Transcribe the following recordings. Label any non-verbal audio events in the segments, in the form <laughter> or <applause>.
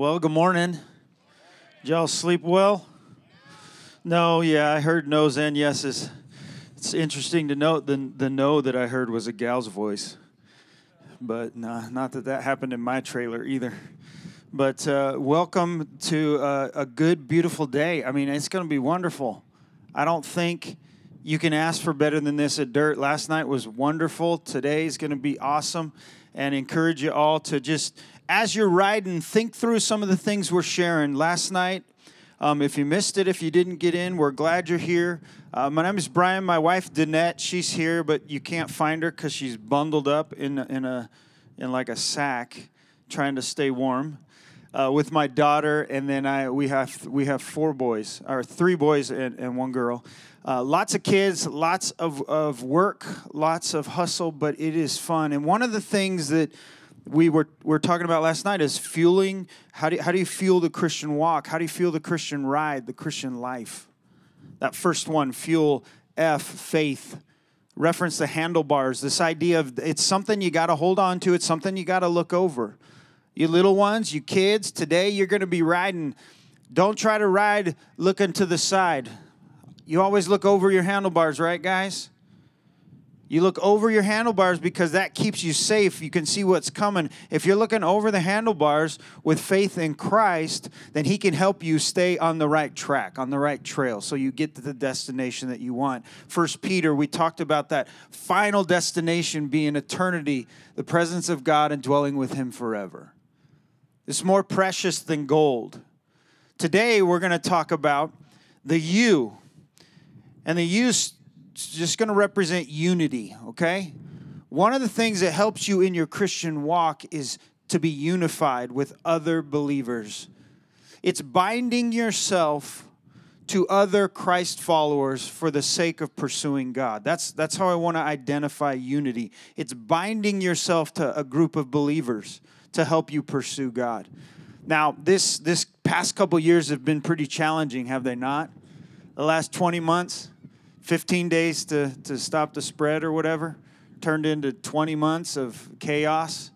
Well, good morning. Did y'all sleep well? No, yeah, I heard no's and yeses. It's interesting to note the, the no that I heard was a gal's voice. But nah, not that that happened in my trailer either. But uh, welcome to uh, a good, beautiful day. I mean, it's going to be wonderful. I don't think you can ask for better than this at Dirt. Last night was wonderful. Today is going to be awesome. And encourage you all to just, as you're riding, think through some of the things we're sharing. Last night, um, if you missed it, if you didn't get in, we're glad you're here. Uh, my name is Brian. My wife Danette, she's here, but you can't find her because she's bundled up in in a in like a sack, trying to stay warm. Uh, with my daughter, and then I we have we have four boys, or three boys and, and one girl. Uh, lots of kids, lots of, of work, lots of hustle, but it is fun. And one of the things that we were, were talking about last night is fueling. How do, how do you fuel the Christian walk? How do you fuel the Christian ride, the Christian life? That first one, fuel F, faith. Reference the handlebars. This idea of it's something you got to hold on to, it's something you got to look over. You little ones, you kids, today you're going to be riding. Don't try to ride looking to the side. You always look over your handlebars, right, guys? You look over your handlebars because that keeps you safe. You can see what's coming. If you're looking over the handlebars with faith in Christ, then He can help you stay on the right track, on the right trail, so you get to the destination that you want. First Peter, we talked about that final destination being eternity, the presence of God and dwelling with Him forever. It's more precious than gold. Today, we're going to talk about the you. And the you just going to represent unity, okay? One of the things that helps you in your Christian walk is to be unified with other believers. It's binding yourself to other Christ followers for the sake of pursuing God. That's, that's how I want to identify unity. It's binding yourself to a group of believers to help you pursue God. Now, this, this past couple years have been pretty challenging, have they not? The last 20 months, 15 days to, to stop the spread or whatever turned into 20 months of chaos.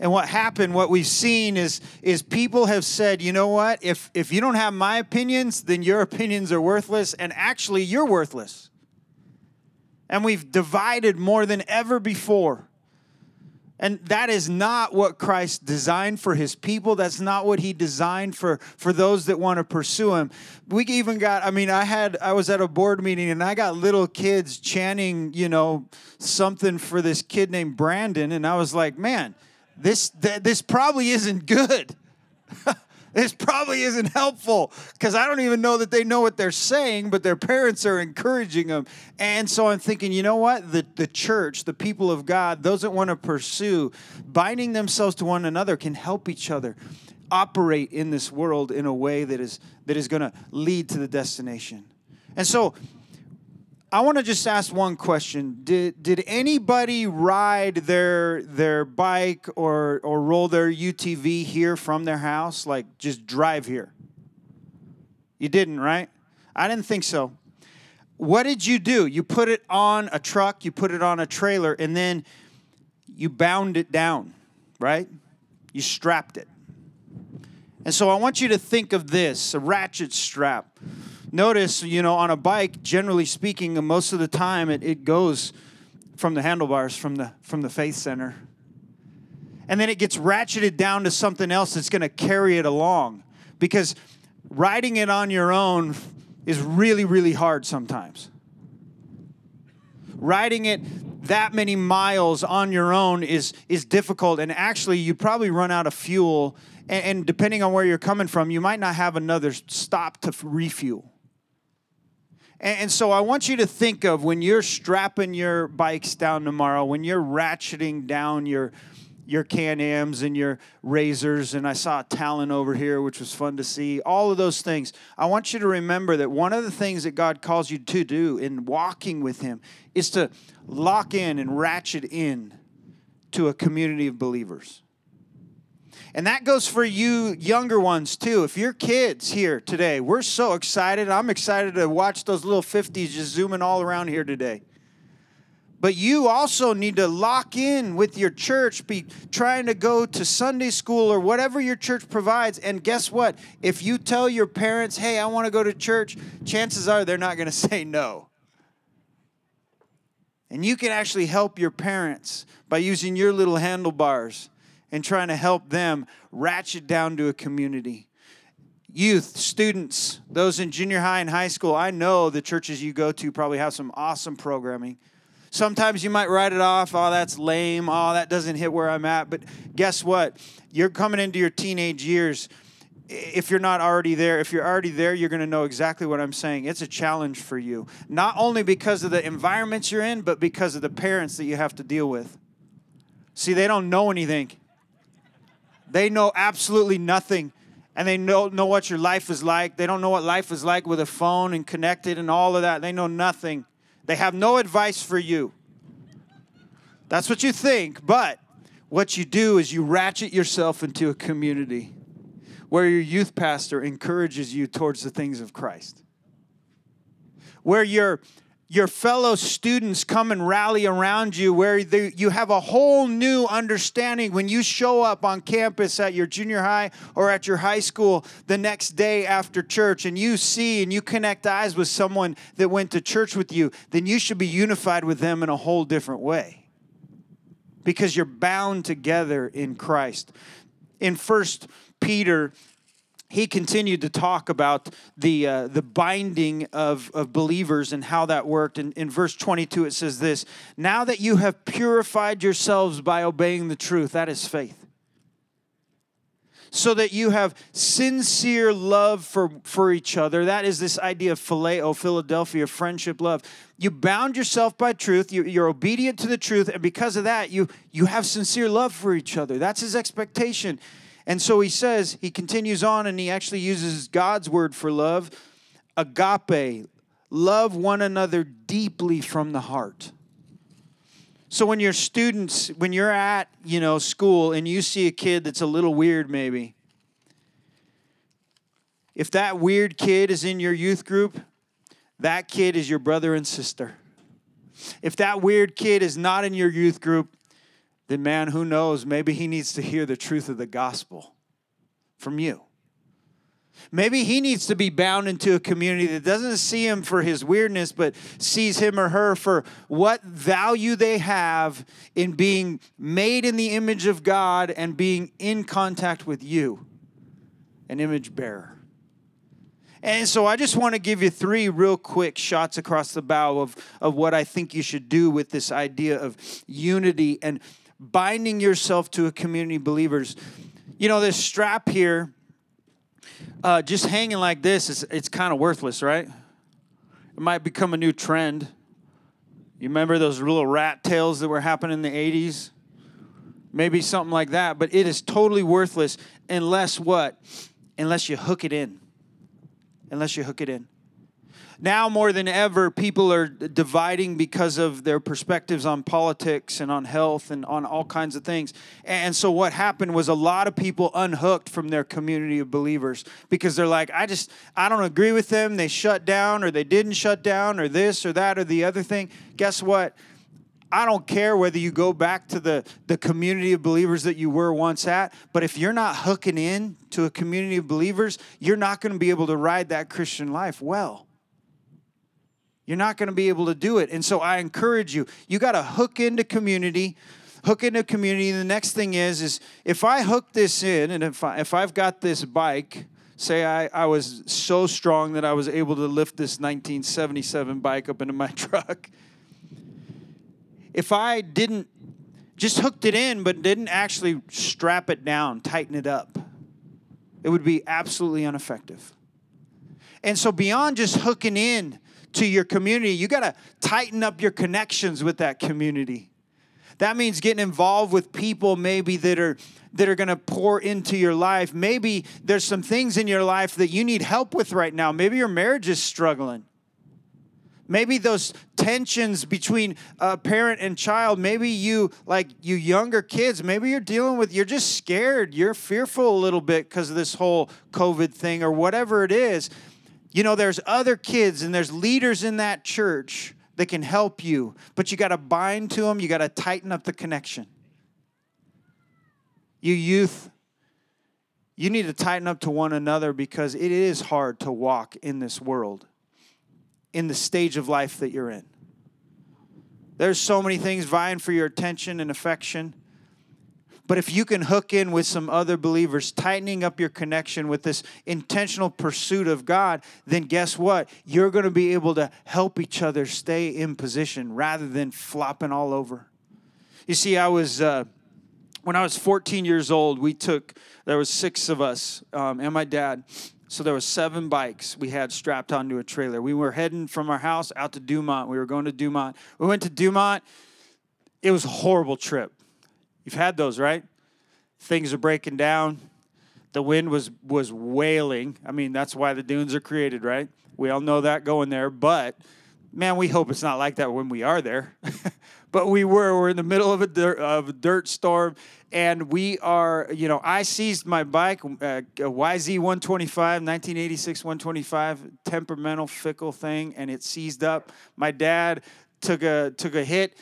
And what happened, what we've seen is, is people have said, you know what, if, if you don't have my opinions, then your <laughs> opinions are worthless, and actually you're worthless. And we've divided more than ever before. And that is not what Christ designed for his people. That's not what he designed for, for those that want to pursue him. We even got, I mean, I had, I was at a board meeting and I got little kids chanting, you know, something for this kid named Brandon. And I was like, man, this, th- this probably isn't good. <laughs> this probably isn't helpful because I don't even know that they know what they're saying, but their parents are encouraging them. And so I'm thinking, you know what? The, the church, the people of God, those that want to pursue binding themselves to one another can help each other operate in this world in a way that is that is going to lead to the destination. And so I want to just ask one question. Did did anybody ride their their bike or or roll their UTV here from their house like just drive here? You didn't, right? I didn't think so. What did you do? You put it on a truck, you put it on a trailer and then you bound it down, right? You strapped it. And so I want you to think of this, a ratchet strap notice, you know, on a bike, generally speaking, most of the time it, it goes from the handlebars, from the, from the faith center. And then it gets ratcheted down to something else that's going to carry it along. Because riding it on your own is really, really hard sometimes. Riding it that many miles on your own is, is difficult. And actually, you probably run out of fuel. And, and depending on where you're coming from, you might not have another stop to refuel. And, so I want you to think of when you're strapping your bikes down tomorrow, when you're ratcheting down your your Can-Ams and your Razors, and I saw a Talon over here, which was fun to see. All of those things. I want you to remember that one of the things that God calls you to do in walking with Him is to lock in and ratchet in to a community of believers. And that goes for you younger ones too. If your kids here today, we're so excited. I'm excited to watch those little 50s just zooming all around here today. But you also need to lock in with your church, be trying to go to Sunday school or whatever your church provides. And guess what? If you tell your parents, hey, I want to go to church, chances are they're not going <laughs> to say no. And you can actually help your parents by using your little handlebars and trying to help them ratchet down to a community. Youth, students, those in junior high and high school, I know the churches you go to probably have some awesome programming. Sometimes you might write it off, oh, that's lame, oh, that doesn't hit where I'm at. But guess what? You're coming into your teenage years. If you're not already there, if you're already there, you're going to know exactly what I'm saying. It's a challenge for you, not only because of the environments you're in, but because of the parents that you have to deal with. See, they don't know anything. They know absolutely nothing. And they don't know what your life is like. They don't know what life is like with a phone and connected and all of that. They know nothing. They have no advice for you. That's what you think, but what you do is you ratchet yourself into a community where your youth pastor encourages you towards the things of Christ. Where your your fellow students come and rally around you where they, you have a whole new understanding when you show up on campus at your junior high or at your high school the next day after church and you see and you connect eyes with someone that went to church with you then you should be unified with them in a whole different way. Because you're bound together in Christ. In first Peter he continued to talk about the, uh, the binding of, of believers and how that worked. And in verse 22, it says this Now that you have purified yourselves by obeying the truth, that is faith. So that you have sincere love for, for each other. That is this idea of phileo, Philadelphia, friendship, love. You bound yourself by truth. You, you're obedient to the truth. And because of that, you, you have sincere love for each other. That's his expectation. And so he says, he continues on and he actually uses God's word for love agape, love one another deeply from the heart. So when you're students, when you're at, you know, school and you see a kid that's a little weird maybe, if that weird kid is in your youth group, that kid is your brother and sister. If that weird kid is not in your youth group, then man, who knows? Maybe he needs to hear the truth of the gospel from you. Maybe he needs to be bound into a community that doesn't see him for his weirdness, but sees him or her for what value they have in being made in the image of God and being in contact with you, an image bearer. And so I just want to give you three real quick shots across the bow of, of what I think you should do with this idea of unity and binding yourself to a community of believers. You know, this strap here, uh, just hanging like this, is, it's kind of worthless, right? It might become a new trend. You remember those little rat tails that were happening in the 80s? Maybe something like that, but it is totally worthless unless what? Unless you hook it in. Unless you hook it in now more than ever, people are dividing because of their perspectives on politics and on health and on all kinds of things. And so, what happened was a lot of people unhooked from their community of believers because they're like, I just, I don't agree with them. They shut down or they didn't shut down or this or that or the other thing. Guess what? I don't care whether you go back to the, the community of believers that you were once at, but if you're not hooking in to a community of believers, you're not going to be able to ride that Christian life well. You're not going to be able to do it. And so I encourage you, you got to hook into community, hook into community. The next thing is, is if I hook this in and if, I, if I've got this bike, say I, I was so strong that I was able to lift this 1977 bike up into my <laughs> truck. If I didn't just hooked it in, but didn't actually strap it down, tighten it up, it would be absolutely ineffective. And so, beyond just hooking in to your community, you got to tighten up your connections with that community. That means getting involved with people maybe that are that are going to pour into your life. Maybe there's some things in your life that you need help with right now. Maybe your marriage is struggling. Maybe those tensions between a parent and child, maybe you, like you younger kids, maybe you're dealing with, you're just scared, you're fearful a little bit because of this whole COVID thing or whatever it is. You know, there's other kids and there's leaders in that church that can help you, but you got to bind to them, you got to tighten up the connection. You youth, you need to tighten up to one another because it is hard to walk in this world, in the stage of life that you're in. There's so many things vying for your attention and affection. But if you can hook in with some other believers, tightening up your connection with this intentional pursuit of God, then guess what? You're going to be able to help each other stay in position rather than flopping all over. You see, I was. Uh, when I was 14 years old, we took, there was six of us um, and my dad. So there was seven bikes we had strapped onto a trailer. We were heading from our house out to Dumont. We were going to Dumont. We went to Dumont. It was a horrible trip. You've had those, right? Things are breaking down. The wind was was wailing. I mean, that's why the dunes are created, right? We all know that going there, but man, we hope it's not like that when we are there. <laughs> but we were. We're in the middle of a dirt, of a dirt storm, and we are. You know, I seized my bike, uh, YZ 125, 1986 125, temperamental, fickle thing, and it seized up. My dad took a took a hit,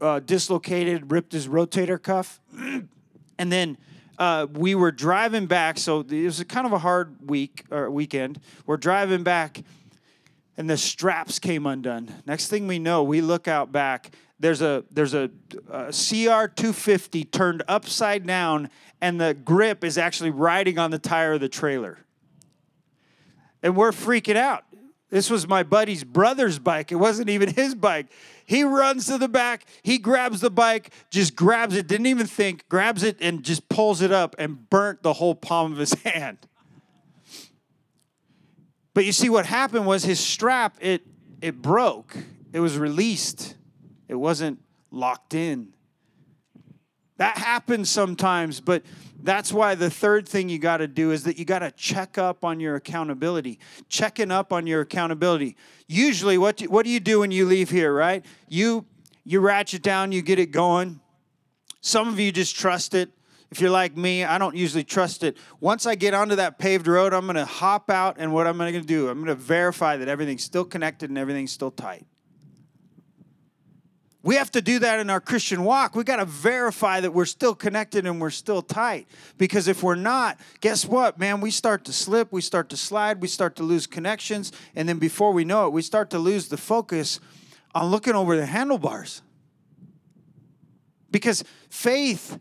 uh, dislocated, ripped his rotator cuff, <clears throat> and then. Uh, we were driving back, so it was kind of a hard week or weekend. We're driving back, and the straps came undone. Next thing we know, we look out back. There's a there's a, a CR 250 turned upside down, and the grip is actually riding on the tire of the trailer. And we're freaking out. This was my buddy's brother's bike. It wasn't even his bike. He runs to the back. He grabs the bike, just grabs it, didn't even think, grabs it, and just pulls it up and burnt the whole palm of his <laughs> hand. But you see, what happened was his strap, it, it broke. It was released. It wasn't locked in. That happens sometimes, but that's why the third thing you got to do is that you got to check up on your accountability. Checking up on your accountability. Usually, what do, what do you do when you leave here, right? You you ratchet down, you get it going. Some of you just trust it. If you're like me, I don't usually trust it. Once I get onto that paved road, I'm going to hop out, and what I'm going to do, I'm going to verify that everything's still connected and everything's still tight. We have to do that in our Christian walk. We got to verify that we're still connected and we're still tight. Because if we're not, guess what, man? We start to slip, we start to slide, we start to lose connections, and then before we know it, we start to lose the focus on looking over the handlebars. Because faith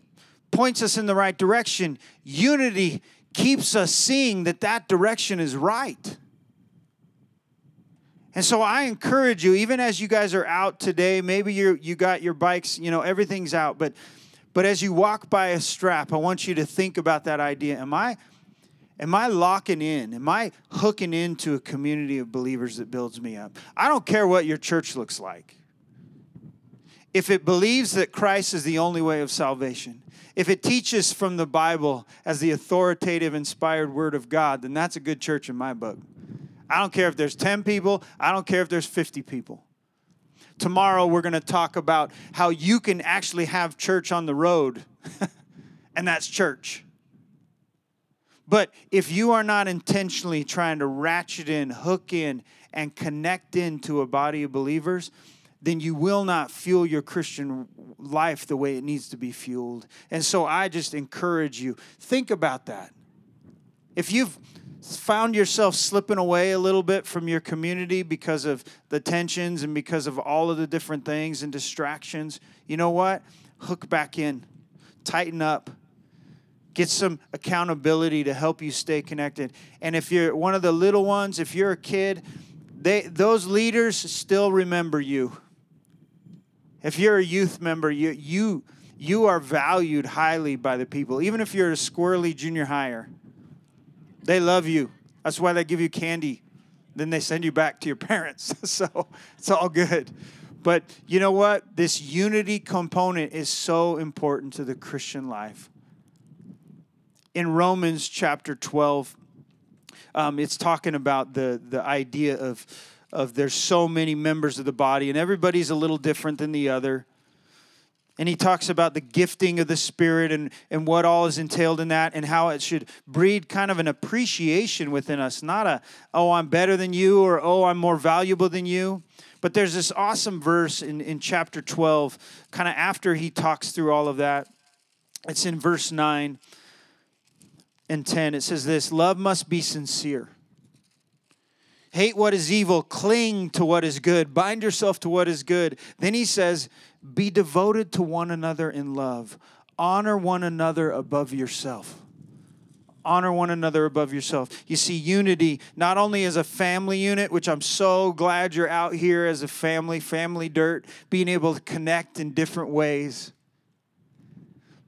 points us in the right direction. Unity keeps us seeing that that direction is right. And so I encourage you, even as you guys are out today, maybe you you got your bikes, you know, everything's out, but but as you walk by a strap, I want you to think about that idea. Am I am I locking in? Am I hooking into a community of believers that builds me up? I don't care what your church looks like. If it believes that Christ is the only way of salvation, if it teaches from the Bible as the authoritative, inspired word of God, then that's a good church in my book. I don't care if there's 10 people, I don't care if there's 50 people. Tomorrow, we're going to talk about how you can actually have church on the road, <laughs> and that's church. But if you are not intentionally trying to ratchet in, hook in, and connect into a body of believers, then you will not fuel your Christian life the way it needs to be fueled. And so I just encourage you think about that. If you've found yourself slipping away a little bit from your community because of the tensions and because of all of the different things and distractions, you know what? Hook back in, tighten up, get some accountability to help you stay connected. And if you're one of the little ones, if you're a kid, they those leaders still remember you. If you're a youth member, you you you are valued highly by the people, even if you're a squirrely junior higher. They love you. That's why they give you candy. Then they send you back to your <laughs> parents. <laughs> so it's all good. But you know what? This unity component is so important to the Christian life. In Romans chapter 12, um, it's talking about the, the idea of, of there's so many members of the body, and everybody's a little different than the other. And he talks about the gifting of the Spirit and, and what all is entailed in that and how it should breed kind of an appreciation within us. Not a, oh, I'm better than you or oh, I'm more valuable than you. But there's this awesome verse in, in chapter 12, kind of after he talks through all of that. It's in verse 9 and 10. It says this Love must be sincere. Hate what is evil, cling to what is good, bind yourself to what is good. Then he says, Be devoted to one another in love, honor one another above yourself. Honor one another above yourself. You see, unity not only as a family unit, which I'm so glad you're out here as a family, family dirt, being able to connect in different ways.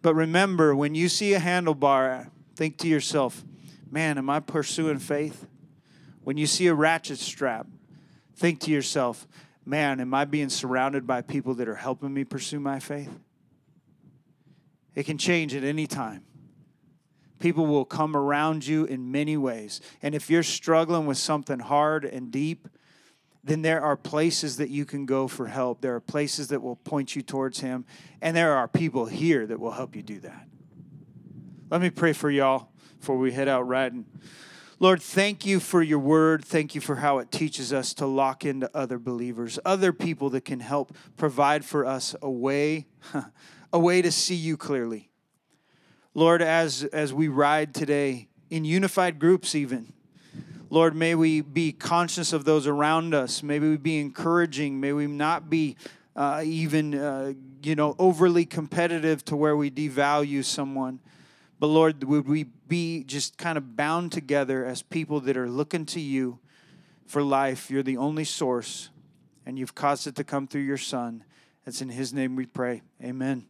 But remember, when you see a handlebar, think to yourself, man, am I pursuing faith? When you see a ratchet strap, think to yourself, man, am I being surrounded by people that are helping me pursue my faith? It can change at any time. People will come around you in many ways. And if you're struggling with something hard and deep, then there are places that you can go for help. There are places that will point you towards Him. And there are people here that will help you do that. Let me pray for y'all before we head out riding. Lord, thank you for your word. Thank you for how it teaches us to lock into other believers, other people that can help provide for us a way, <laughs> a way to see you clearly. Lord, as, as we ride today in unified groups, even, Lord, may we be conscious of those around us. May we be encouraging. May we not be uh, even, uh, you know, overly competitive to where we devalue someone. But Lord, would we be just kind of bound together as people that are looking to you for life? You're the only source, and you've caused it to come through your Son. It's in His name we pray. Amen.